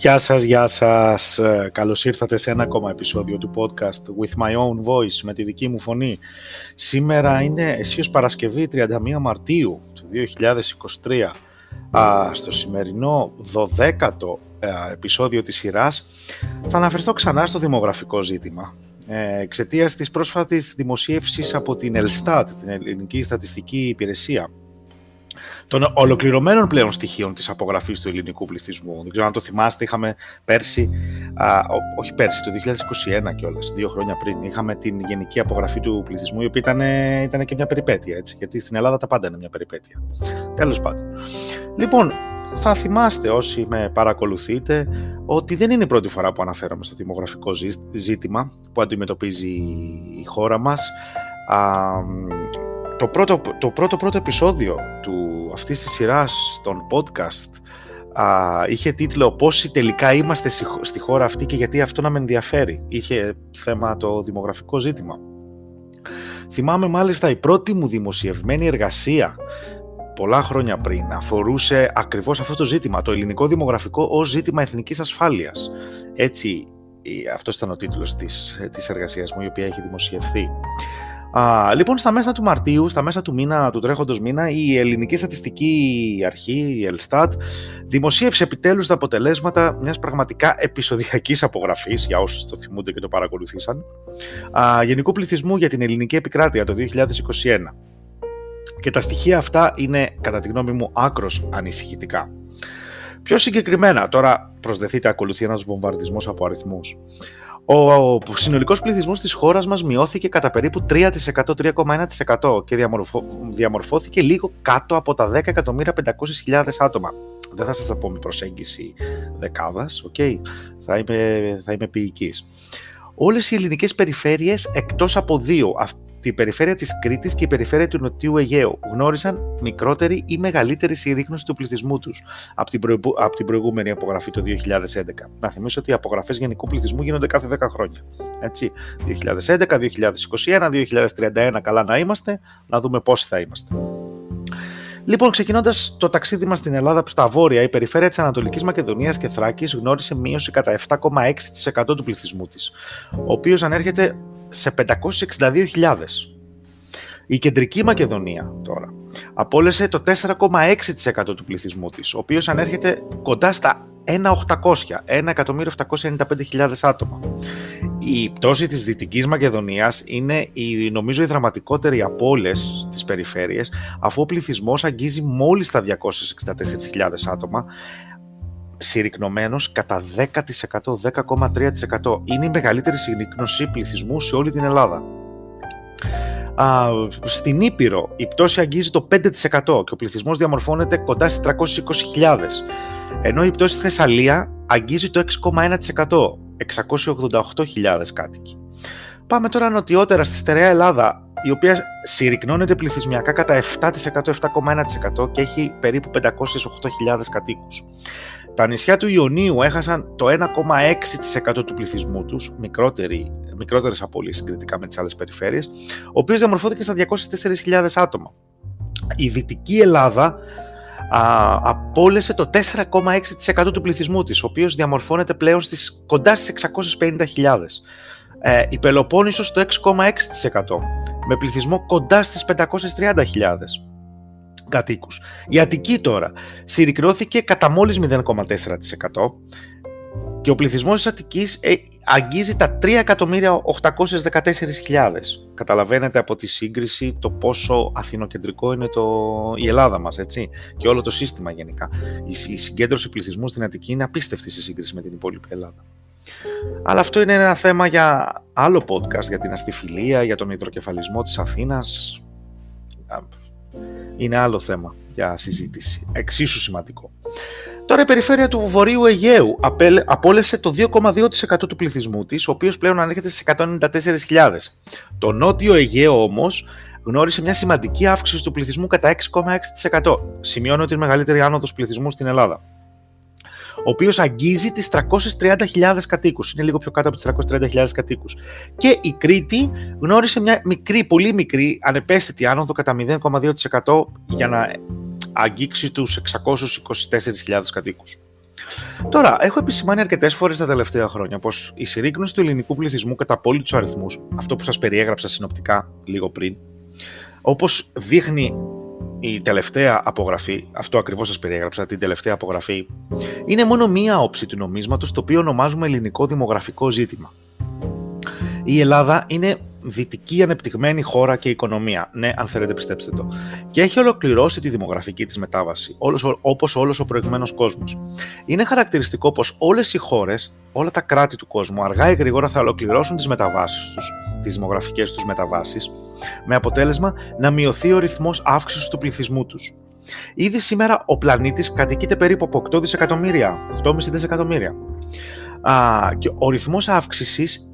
Γεια σας, γεια σας. Ε, καλώς ήρθατε σε ένα ακόμα επεισόδιο του podcast With My Own Voice, με τη δική μου φωνή. Σήμερα είναι αισίως Παρασκευή 31 Μαρτίου του 2023. στο σημερινό 12ο ε, επεισόδιο της σειράς θα αναφερθώ ξανά στο δημογραφικό ζήτημα. Ε, εξαιτίας της πρόσφατης δημοσίευσης από την Ελστάτ, την Ελληνική Στατιστική Υπηρεσία, των ολοκληρωμένων πλέον στοιχείων της απογραφής του ελληνικού πληθυσμού. Δεν ξέρω αν το θυμάστε, είχαμε πέρσι, α, όχι πέρσι, το 2021 κιόλας, δύο χρόνια πριν, είχαμε την γενική απογραφή του πληθυσμού, η οποία ήταν, ήταν και μια περιπέτεια, έτσι, γιατί στην Ελλάδα τα πάντα είναι μια περιπέτεια. Τέλος πάντων. Λοιπόν, θα θυμάστε όσοι με παρακολουθείτε ότι δεν είναι η πρώτη φορά που αναφέρομαι στο δημογραφικό ζήτημα που αντιμετωπίζει η χώρα μας. Το πρώτο, το πρώτο πρώτο επεισόδιο του αυτής της σειράς των podcast α, είχε τίτλο «Πόσοι τελικά είμαστε στη χώρα αυτή και γιατί αυτό να με ενδιαφέρει». Είχε θέμα το δημογραφικό ζήτημα. Θυμάμαι μάλιστα η πρώτη μου δημοσιευμένη εργασία πολλά χρόνια πριν αφορούσε ακριβώς αυτό το ζήτημα, το ελληνικό δημογραφικό ως ζήτημα εθνικής ασφάλειας. Έτσι, αυτός ήταν ο τίτλος της, της εργασίας μου, η οποία έχει δημοσιευθεί. Α, λοιπόν, στα μέσα του Μαρτίου, στα μέσα του μήνα, του τρέχοντος μήνα, η Ελληνική Στατιστική Αρχή, η Ελστάτ, δημοσίευσε επιτέλους τα αποτελέσματα μιας πραγματικά επεισοδιακής απογραφής, για όσους το θυμούνται και το παρακολουθήσαν, α, γενικού πληθυσμού για την ελληνική επικράτεια το 2021. Και τα στοιχεία αυτά είναι, κατά τη γνώμη μου, άκρος ανησυχητικά. Πιο συγκεκριμένα, τώρα προσδεθείτε ακολουθεί ένας βομβαρδισμός από αριθμούς. Ο συνολικός πληθυσμός της χώρας μας μειώθηκε κατά περίπου 3%, 3,1% και διαμορφώθηκε λίγο κάτω από τα 10.500.000 άτομα. Δεν θα σας τα πω με προσέγγιση δεκάδας, okay? θα, είμαι, θα είμαι ποιητής όλες οι ελληνικές περιφέρειες εκτός από δύο, τη περιφέρεια της Κρήτης και η περιφέρεια του Νοτιού Αιγαίου, γνώρισαν μικρότερη ή μεγαλύτερη συρρήγνωση του πληθυσμού τους από την, από την προηγούμενη απογραφή το 2011. Να θυμίσω ότι οι απογραφές γενικού πληθυσμού γίνονται κάθε 10 χρόνια. Έτσι, 2011, 2021, 2031 καλά να είμαστε, να δούμε πόσοι θα είμαστε. Λοιπόν, ξεκινώντας το ταξίδι μας στην Ελλάδα στα βόρεια, η περιφέρεια της Ανατολικής Μακεδονίας και Θράκης γνώρισε μείωση κατά 7,6% του πληθυσμού της, ο οποίος ανέρχεται σε 562.000. Η κεντρική Μακεδονία τώρα απόλυσε το 4,6% του πληθυσμού της, ο οποίος ανέρχεται κοντά στα 1.800, 1.795.000 άτομα. Η πτώση της Δυτικής Μακεδονίας είναι η, νομίζω η δραματικότερη από όλες τις περιφέρειες, αφού ο πληθυσμός αγγίζει μόλις τα 264.000 άτομα, συρρυκνωμένος κατά 10%, 10,3%. Είναι η μεγαλύτερη συρρυκνωσή πληθυσμού σε όλη την Ελλάδα. Α, στην Ήπειρο η πτώση αγγίζει το 5% και ο πληθυσμός διαμορφώνεται κοντά στις 320.000 ενώ η πτώση στη Θεσσαλία αγγίζει το 6,1%, 688.000 κάτοικοι. Πάμε τώρα νοτιότερα στη στερεά Ελλάδα, η οποία συρρυκνώνεται πληθυσμιακά κατά 7%, 7,1% και έχει περίπου 508.000 κατοίκους. Τα νησιά του Ιωνίου έχασαν το 1,6% του πληθυσμού τους, μικρότερη, μικρότερες απώλειες συγκριτικά με τις άλλες περιφέρειες, ο οποίος διαμορφώθηκε στα 204.000 άτομα. Η Δυτική Ελλάδα α, απόλυσε το 4,6% του πληθυσμού της, ο οποίος διαμορφώνεται πλέον στις, κοντά στις 650.000. Ε, η Πελοπόννησος στο 6,6% με πληθυσμό κοντά στις 530.000 κατοίκους. Η Αττική τώρα συρρυκνώθηκε κατά μόλις 0,4% και ο πληθυσμός της Αττικής ε, αγγίζει τα 3.814.000. Καταλαβαίνετε από τη σύγκριση το πόσο αθηνοκεντρικό είναι το... η Ελλάδα μας, έτσι, και όλο το σύστημα γενικά. Η, συγκέντρωση πληθυσμού στην Αττική είναι απίστευτη σε σύγκριση με την υπόλοιπη Ελλάδα. Αλλά αυτό είναι ένα θέμα για άλλο podcast, για την αστιφιλία, για τον υδροκεφαλισμό της Αθήνας. Είναι άλλο θέμα για συζήτηση. Εξίσου σημαντικό. Τώρα η περιφέρεια του Βορείου Αιγαίου απόλυσε το 2,2% του πληθυσμού της, ο οποίος πλέον ανέρχεται στις 194.000. Το Νότιο Αιγαίο όμως γνώρισε μια σημαντική αύξηση του πληθυσμού κατά 6,6%. Σημειώνω ότι είναι μεγαλύτερη άνοδος πληθυσμού στην Ελλάδα. Ο οποίος αγγίζει τις 330.000 κατοίκους. Είναι λίγο πιο κάτω από τις 330.000 κατοίκους. Και η Κρήτη γνώρισε μια μικρή, πολύ μικρή, ανεπαίσθητη άνοδο κατά 0,2% για να αγγίξει τους 624.000 κατοίκους. Τώρα, έχω επισημάνει αρκετές φορές τα τελευταία χρόνια πως η συρρήκνωση του ελληνικού πληθυσμού κατά απόλυτους αριθμούς, αυτό που σας περιέγραψα συνοπτικά λίγο πριν, όπως δείχνει η τελευταία απογραφή, αυτό ακριβώς σας περιέγραψα, την τελευταία απογραφή, είναι μόνο μία όψη του νομίσματος το οποίο ονομάζουμε ελληνικό δημογραφικό ζήτημα. Η Ελλάδα είναι δυτική ανεπτυγμένη χώρα και οικονομία. Ναι, αν θέλετε, πιστέψτε το. Και έχει ολοκληρώσει τη δημογραφική της μετάβαση, όπως όλος ο προηγμένος κόσμος. Είναι χαρακτηριστικό πως όλες οι χώρες, όλα τα κράτη του κόσμου, αργά ή γρήγορα θα ολοκληρώσουν τις μεταβάσεις τους, τις δημογραφικές τους μεταβάσεις, με αποτέλεσμα να μειωθεί ο ρυθμός αύξησης του πληθυσμού τους. Ήδη σήμερα ο πλανήτης κατοικείται περίπου από 8 δισεκατομμύρια, 8,5 δισεκατομμύρια. Α, και ο ρυθμός αύξησης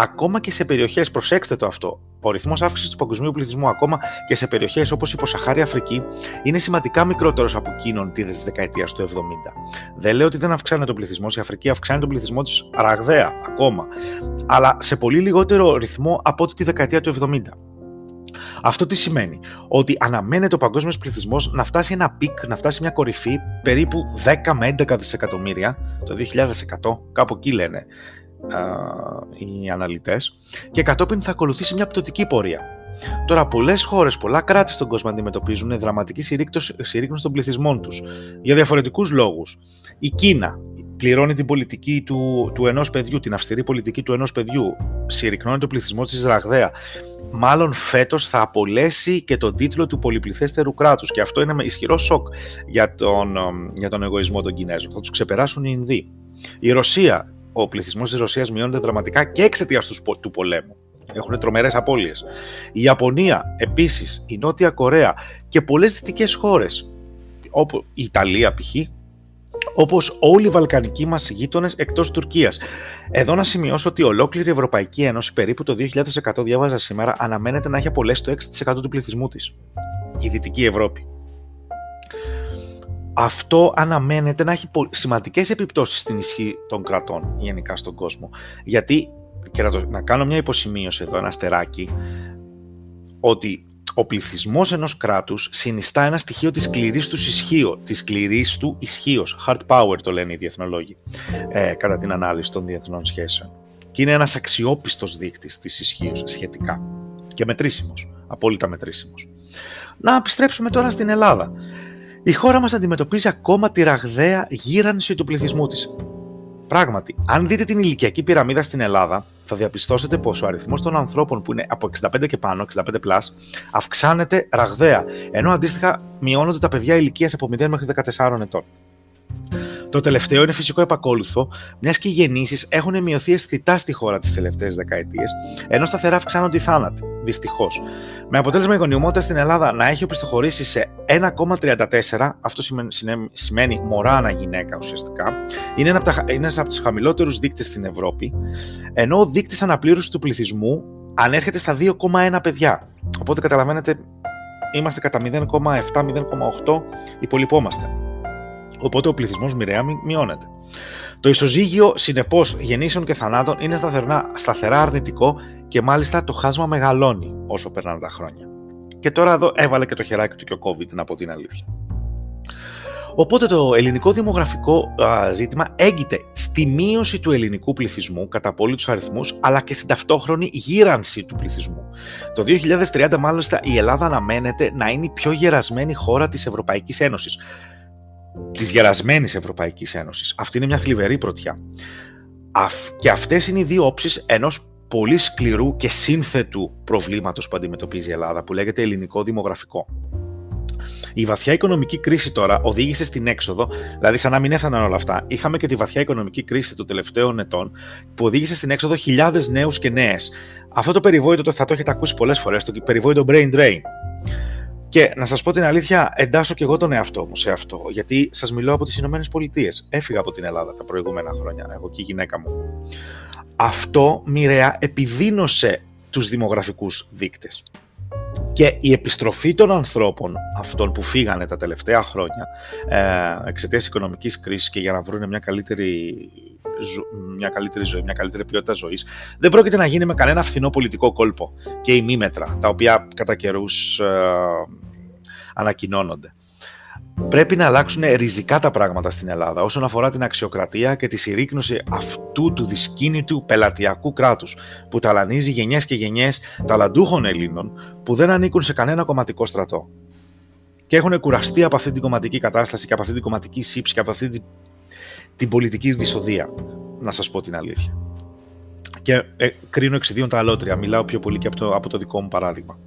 ακόμα και σε περιοχές, προσέξτε το αυτό, ο ρυθμός αύξησης του παγκοσμίου πληθυσμού ακόμα και σε περιοχές όπως η Υποσαχάρια Αφρική είναι σημαντικά μικρότερος από εκείνον τη δεκαετία του 70. Δεν λέω ότι δεν αυξάνεται ο πληθυσμός, η Αφρική αυξάνει τον πληθυσμό της ραγδαία ακόμα, αλλά σε πολύ λιγότερο ρυθμό από ό,τι τη δεκαετία του 70. Αυτό τι σημαίνει, ότι αναμένεται ο παγκόσμιος πληθυσμός να φτάσει ένα peak, να φτάσει μια κορυφή περίπου 10 με 11 δισεκατομμύρια το 2100, κάπου εκεί λένε οι αναλυτές και κατόπιν θα ακολουθήσει μια πτωτική πορεία. Τώρα, πολλές χώρες, πολλά κράτη στον κόσμο αντιμετωπίζουν δραματική συρρήκνωση των πληθυσμών τους για διαφορετικούς λόγους. Η Κίνα πληρώνει την πολιτική του, του ενός παιδιού, την αυστηρή πολιτική του ενός παιδιού. Συρρυκνώνει τον πληθυσμός της ραγδαία. Μάλλον φέτος θα απολέσει και τον τίτλο του πολυπληθέστερου κράτους. Και αυτό είναι ισχυρό σοκ για τον, για τον εγωισμό των Κινέζων. Θα τους ξεπεράσουν οι Ινδοί. Η Ρωσία ο πληθυσμός της Ρωσίας μειώνεται δραματικά και εξαιτίας τους πολέμου. Έχουν τρομερές απώλειες. Η Ιαπωνία, επίσης, η Νότια Κορέα και πολλές δυτικές χώρες, όπω η Ιταλία π.χ., όπως όλοι οι Βαλκανικοί μας γείτονες εκτός Τουρκίας. Εδώ να σημειώσω ότι ολόκληρη η Ευρωπαϊκή Ένωση, περίπου το 2100 διάβαζα σήμερα, αναμένεται να έχει απολέσει το 6% του πληθυσμού της. Η Δυτική Ευρώπη αυτό αναμένεται να έχει σημαντικές επιπτώσεις στην ισχύ των κρατών γενικά στον κόσμο. Γιατί, και να, να κάνω μια υποσημείωση εδώ, ένα αστεράκι, ότι ο πληθυσμός ενός κράτους συνιστά ένα στοιχείο της σκληρής τους ισχύω. Της σκληρής του ισχύως. Hard power το λένε οι διεθνολόγοι. Ε, κατά την ανάλυση των διεθνών σχέσεων. Και είναι ένας αξιόπιστος δείκτης της ισχύως σχετικά. Και μετρήσιμος. Απόλυτα μετρήσιμος. Να επιστρέψουμε τώρα στην Ελλάδα η χώρα μας αντιμετωπίζει ακόμα τη ραγδαία γύρανση του πληθυσμού της. Πράγματι, αν δείτε την ηλικιακή πυραμίδα στην Ελλάδα, θα διαπιστώσετε πως ο αριθμός των ανθρώπων που είναι από 65 και πάνω, 65 plus, αυξάνεται ραγδαία, ενώ αντίστοιχα μειώνονται τα παιδιά ηλικίας από 0 μέχρι 14 ετών. Το τελευταίο είναι φυσικό επακόλουθο, μιας και οι γεννήσεις έχουν μειωθεί αισθητά στη χώρα τις τελευταίες δεκαετίες, ενώ σταθερά αυξάνονται οι θάνατοι. Δυστυχώς. Με αποτέλεσμα η γονιμότητα στην Ελλάδα να έχει οπισθοχωρήσει σε 1,34, αυτό σημαίνει, μωρά ανά γυναίκα ουσιαστικά, είναι ένα από, από τους χαμηλότερους δείκτες στην Ευρώπη, ενώ ο δείκτης αναπλήρωσης του πληθυσμού ανέρχεται στα 2,1 παιδιά. Οπότε καταλαβαίνετε, είμαστε κατά 0,7-0,8, υπολοιπόμαστε. Οπότε ο πληθυσμός μοιραία μειώνεται. Το ισοζύγιο συνεπώς γεννήσεων και θανάτων είναι σταθερά, σταθερά αρνητικό και μάλιστα το χάσμα μεγαλώνει όσο περνάνε τα χρόνια. Και τώρα εδώ έβαλε και το χεράκι του και ο COVID, να πω την αλήθεια. Οπότε το ελληνικό δημογραφικό ζήτημα έγκυται στη μείωση του ελληνικού πληθυσμού κατά απόλυτους αριθμούς, αλλά και στην ταυτόχρονη γύρανση του πληθυσμού. Το 2030, μάλιστα, η Ελλάδα αναμένεται να είναι η πιο γερασμένη χώρα της Ευρωπαϊκής Ένωσης της γερασμένης Ευρωπαϊκής Ένωσης. Αυτή είναι μια θλιβερή πρωτιά. Και αυτές είναι οι δύο όψεις ενός πολύ σκληρού και σύνθετου προβλήματος που αντιμετωπίζει η Ελλάδα, που λέγεται ελληνικό δημογραφικό. Η βαθιά οικονομική κρίση τώρα οδήγησε στην έξοδο, δηλαδή σαν να μην έφταναν όλα αυτά. Είχαμε και τη βαθιά οικονομική κρίση των τελευταίων ετών, που οδήγησε στην έξοδο χιλιάδες νέους και νέες. Αυτό το περιβόητο θα το έχετε ακούσει πολλές φορές, το περιβόητο brain drain. Και να σας πω την αλήθεια, εντάσσω και εγώ τον εαυτό μου σε αυτό, γιατί σας μιλώ από τις Ηνωμένες Πολιτείες. Έφυγα από την Ελλάδα τα προηγούμενα χρόνια, εγώ και η γυναίκα μου. Αυτό μοιραία επιδίνωσε τους δημογραφικούς δείκτες. Και η επιστροφή των ανθρώπων, αυτών που φύγανε τα τελευταία χρόνια, ε, εξαιτίας οικονομικής κρίσης και για να βρουν μια καλύτερη, μια καλύτερη ζωή, μια καλύτερη ποιότητα ζωής, δεν πρόκειται να γίνει με κανένα φθηνό πολιτικό κόλπο και ημίμετρα, τα οποία κατά καιρούς ε, ανακοινώνονται. Πρέπει να αλλάξουν ριζικά τα πράγματα στην Ελλάδα όσον αφορά την αξιοκρατία και τη συρρήκνωση αυτού του δυσκίνητου πελατειακού κράτους που ταλανίζει γενιές και γενιές ταλαντούχων Ελλήνων που δεν ανήκουν σε κανένα κομματικό στρατό και έχουν κουραστεί από αυτή την κομματική κατάσταση και από αυτή την κομματική σύψη και από αυτή την, την πολιτική δυσοδεία, να σας πω την αλήθεια. Και ε, κρίνω εξιδίων τα αλότρια, μιλάω πιο πολύ και από το, από το δικό μου παράδειγμα.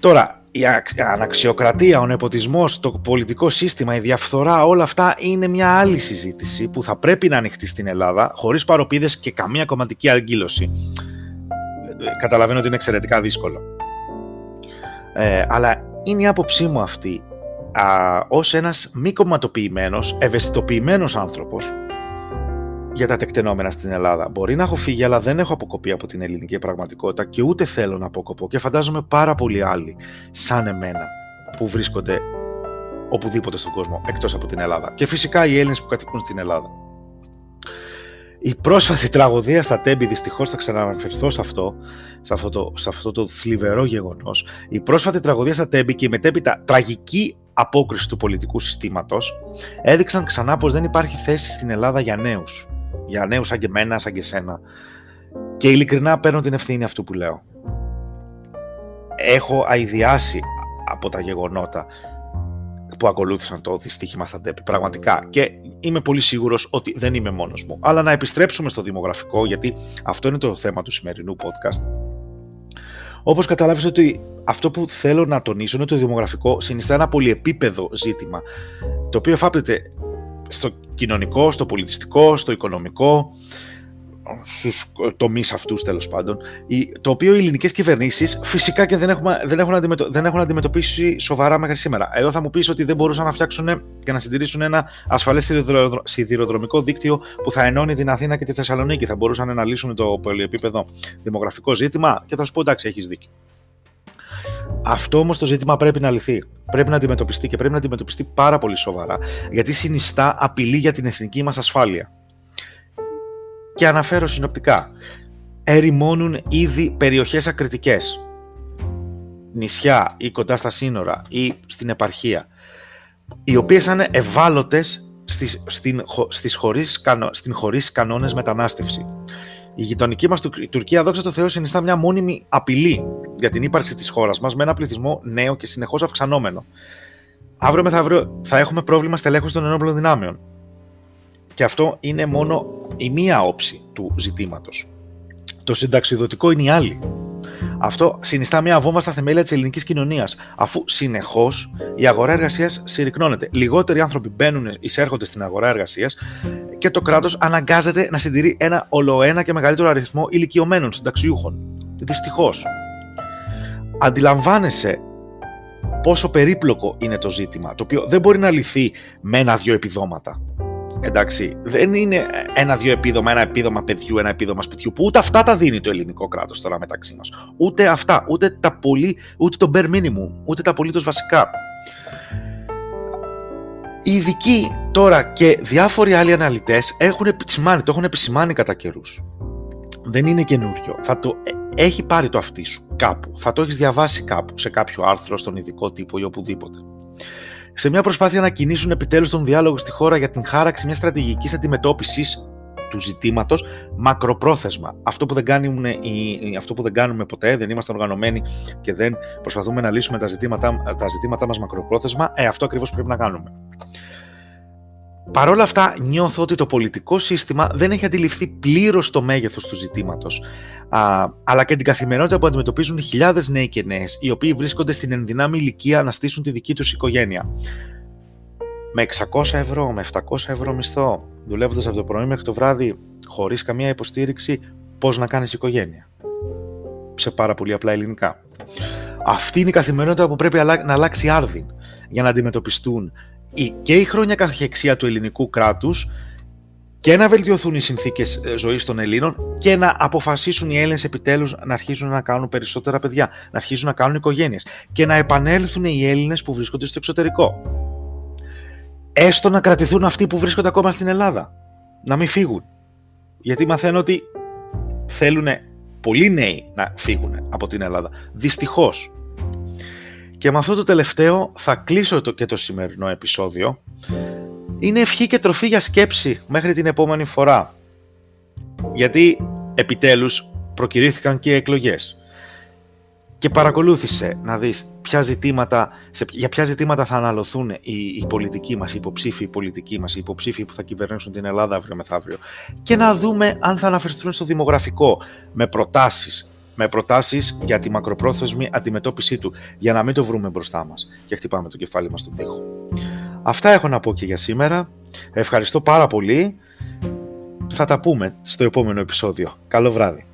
Τώρα, η αναξιοκρατία, ο νεποτισμός, το πολιτικό σύστημα, η διαφθορά, όλα αυτά είναι μια άλλη συζήτηση που θα πρέπει να ανοιχτεί στην Ελλάδα, χωρίς παροπίδες και καμία κομματική αγκύλωση. Ε, καταλαβαίνω ότι είναι εξαιρετικά δύσκολο. Ε, αλλά είναι η άποψή μου αυτή α, ως ένας μη κομματοποιημένος, ευαισθητοποιημένος άνθρωπος για τα τεκτενόμενα στην Ελλάδα. Μπορεί να έχω φύγει, αλλά δεν έχω αποκοπεί από την ελληνική πραγματικότητα και ούτε θέλω να αποκοπώ. Και φαντάζομαι πάρα πολλοί άλλοι, σαν εμένα, που βρίσκονται οπουδήποτε στον κόσμο, εκτός από την Ελλάδα. Και φυσικά οι Έλληνες που κατοικούν στην Ελλάδα. Η πρόσφατη τραγωδία στα Τέμπη, δυστυχώς θα ξαναναφερθώ σε αυτό, σε αυτό, το, σε αυτό το θλιβερό γεγονός. Η πρόσφατη τραγωδία στα Τέμπη και η μετέπειτα τραγική απόκριση του πολιτικού συστήματος έδειξαν ξανά πως δεν υπάρχει θέση στην Ελλάδα για νέους. Για νέους σαν και εμένα, σαν και εσένα. Και ειλικρινά παίρνω την ευθύνη αυτού που λέω. Έχω αειδιάσει από τα γεγονότα που ακολούθησαν το δυστύχημα στα ΤΕΠ. Πραγματικά. Και είμαι πολύ σίγουρος ότι δεν είμαι μόνος μου. Αλλά να επιστρέψουμε στο δημογραφικό, γιατί αυτό είναι το θέμα του σημερινού podcast. Όπως καταλάβεις ότι αυτό που θέλω να τονίσω είναι ότι το δημογραφικό συνιστά ένα πολυεπίπεδο ζήτημα, το οποίο εφάπτεται στο κοινωνικό, στο πολιτιστικό, στο οικονομικό, στους τομείς αυτούς τέλος πάντων, το οποίο οι ελληνικές κυβερνήσεις φυσικά και δεν, έχουμε, δεν, έχουν αντιμετω, δεν έχουν αντιμετωπίσει σοβαρά μέχρι σήμερα. Εδώ θα μου πεις ότι δεν μπορούσαν να φτιάξουν και να συντηρήσουν ένα ασφαλές σιδηροδρομικό δίκτυο που θα ενώνει την Αθήνα και τη Θεσσαλονίκη. Θα μπορούσαν να λύσουν το πολυεπίπεδο δημογραφικό ζήτημα και θα σου πω εντάξει έχεις δίκιο. Αυτό όμως το ζήτημα πρέπει να λυθεί. Πρέπει να αντιμετωπιστεί και πρέπει να αντιμετωπιστεί πάρα πολύ σοβαρά. Γιατί συνιστά απειλή για την εθνική μας ασφάλεια και αναφέρω συνοπτικά. Ερημώνουν ήδη περιοχές ακριτικές. Νησιά ή κοντά στα σύνορα ή στην επαρχία. Οι οποίες είναι ευάλωτες στις, στην, στις χωρίς, στην χωρίς κανόνες μετανάστευση. Η γειτονική μας Τουρκία, δόξα τω Θεώ, συνιστά μια μόνιμη απειλή για την ύπαρξη της χώρας μας με ένα πληθυσμό νέο και συνεχώς αυξανόμενο. Αύριο μεθαύριο θα έχουμε πρόβλημα στελέχους των ενόπλων δυνάμεων. Και αυτό είναι μόνο η μία όψη του ζητήματος. Το συνταξιδοτικό είναι η άλλη. Αυτό συνιστά μια βόμβα στα θεμέλια της ελληνικής κοινωνίας, αφού συνεχώς η αγορά εργασίας συρρυκνώνεται. Λιγότεροι άνθρωποι μπαίνουν, εισέρχονται στην αγορά εργασίας και το κράτος αναγκάζεται να συντηρεί ένα ολοένα και μεγαλύτερο αριθμό ηλικιωμένων συνταξιούχων. Δυστυχώς. Αντιλαμβάνεσαι πόσο περίπλοκο είναι το ζήτημα, το οποίο δεν μπορεί να λυθεί με ένα-δυο επιδόματα. Εντάξει, δεν είναι ένα-δύο επίδομα, ένα επίδομα παιδιού, ένα επίδομα σπιτιού, που ούτε αυτά τα δίνει το ελληνικό κράτος τώρα μεταξύ μας. Ούτε αυτά, ούτε τα πολύ, ούτε το bare minimum, ούτε τα απολύτως βασικά. Οι ειδικοί τώρα και διάφοροι άλλοι αναλυτές έχουν επισημάνει, το έχουν επισημάνει κατά καιρούς. Δεν είναι καινούριο. Θα το ε, έχει πάρει το αυτί σου κάπου. Θα το έχεις διαβάσει κάπου σε κάποιο άρθρο, στον ειδικό τύπο ή οπουδήποτε σε μια προσπάθεια να κινήσουν επιτέλους τον διάλογο στη χώρα για την χάραξη μιας στρατηγικής αντιμετώπισης του ζητήματος μακροπρόθεσμα. Αυτό που, δεν κάνουμε, αυτό που δεν κάνουμε ποτέ, δεν είμαστε οργανωμένοι και δεν προσπαθούμε να λύσουμε τα ζητήματα, τα ζητήματά μας μακροπρόθεσμα, ε, αυτό ακριβώς πρέπει να κάνουμε. Παρ' όλα αυτά, νιώθω ότι το πολιτικό σύστημα δεν έχει αντιληφθεί πλήρως το μέγεθος του ζητήματος, αλλά και την καθημερινότητα που αντιμετωπίζουν χιλιάδες νέοι και νέες, οι οποίοι βρίσκονται στην ενδυνάμει ηλικία να στήσουν τη δική τους οικογένεια. Με 600 ευρώ, με 700 ευρώ μισθό, δουλεύοντας από το πρωί μέχρι το βράδυ, χωρίς καμία υποστήριξη, πώς να κάνεις οικογένεια; Σε πάρα πολύ απλά ελληνικά. Αυτή είναι η καθημερινότητα που πρέπει να αλλάξει άρδιν για να αντιμετωπιστούν και η χρόνια καθεξία του ελληνικού κράτους και να βελτιωθούν οι συνθήκες ε, ζωής των Ελλήνων και να αποφασίσουν οι Έλληνες επιτέλους να αρχίσουν να κάνουν περισσότερα παιδιά, να αρχίσουν να κάνουν οικογένειες και να επανέλθουν οι Έλληνες που βρίσκονται στο εξωτερικό. Έστω να κρατηθούν αυτοί που βρίσκονται ακόμα στην Ελλάδα. Να μην φύγουν. Γιατί μαθαίνω ότι θέλουν πολλοί νέοι να φύγουν από την Ελλάδα. Δυστυχώς. Και με αυτό το τελευταίο θα κλείσω το, και το σημερινό επεισόδιο. Είναι ευχή και τροφή για σκέψη μέχρι την επόμενη φορά. Γιατί επιτέλους προκυρήθηκαν και οι εκλογές και παρακολούθησε να δεις ποια ζητήματα, σε, για ποια ζητήματα θα αναλωθούν οι, οι πολιτικοί μας, οι υποψήφοι οι πολιτικοί μας, οι υποψήφοι που θα κυβερνήσουν την Ελλάδα αύριο μεθαύριο και να δούμε αν θα αναφερθούν στο δημογραφικό με προτάσεις, με προτάσεις για τη μακροπρόθεσμη αντιμετώπιση του, για να μην το βρούμε μπροστά μας και χτυπάμε το κεφάλι μας στον τοίχο. Αυτά έχω να πω και για σήμερα. Ευχαριστώ πάρα πολύ. Θα τα πούμε στο επόμενο επεισόδιο. Καλό βράδυ.